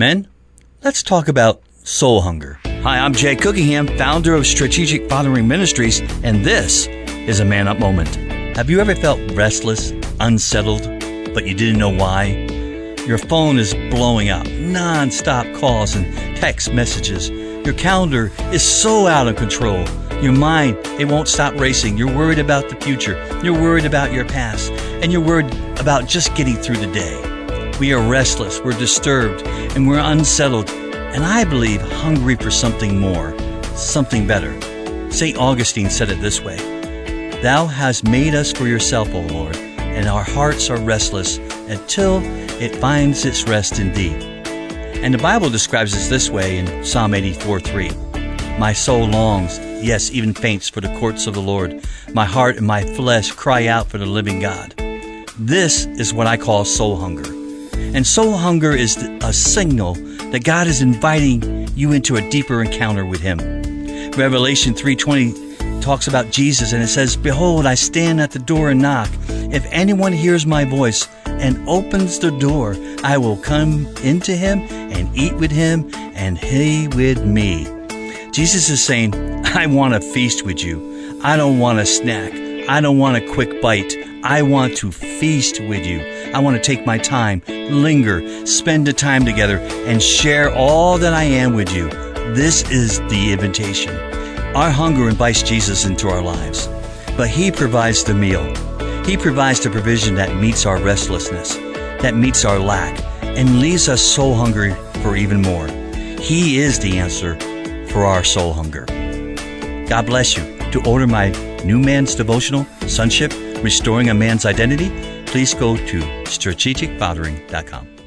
Men, let's talk about soul hunger. Hi, I'm Jay Cookingham, founder of Strategic Fathering Ministries, and this is a Man Up Moment. Have you ever felt restless, unsettled, but you didn't know why? Your phone is blowing up, non stop calls and text messages. Your calendar is so out of control. Your mind, it won't stop racing. You're worried about the future. You're worried about your past. And you're worried about just getting through the day. We are restless, we're disturbed, and we're unsettled. And I believe hungry for something more, something better. St. Augustine said it this way Thou hast made us for yourself, O Lord, and our hearts are restless until it finds its rest in thee. And the Bible describes it this way in Psalm 84 3. My soul longs, yes, even faints for the courts of the Lord. My heart and my flesh cry out for the living God. This is what I call soul hunger. And soul hunger is a signal that God is inviting you into a deeper encounter with Him. Revelation 3:20 talks about Jesus and it says, "Behold, I stand at the door and knock. If anyone hears my voice and opens the door, I will come into him and eat with him and he with me." Jesus is saying, I want to feast with you. I don't want a snack. I don't want a quick bite. I want to feast with you. I want to take my time, linger, spend the time together, and share all that I am with you. This is the invitation. Our hunger invites Jesus into our lives, but He provides the meal. He provides the provision that meets our restlessness, that meets our lack, and leaves us soul hungry for even more. He is the answer for our soul hunger. God bless you. To order my New Man's Devotional, Sonship, Restoring a Man's Identity, please go to strategicfathering.com.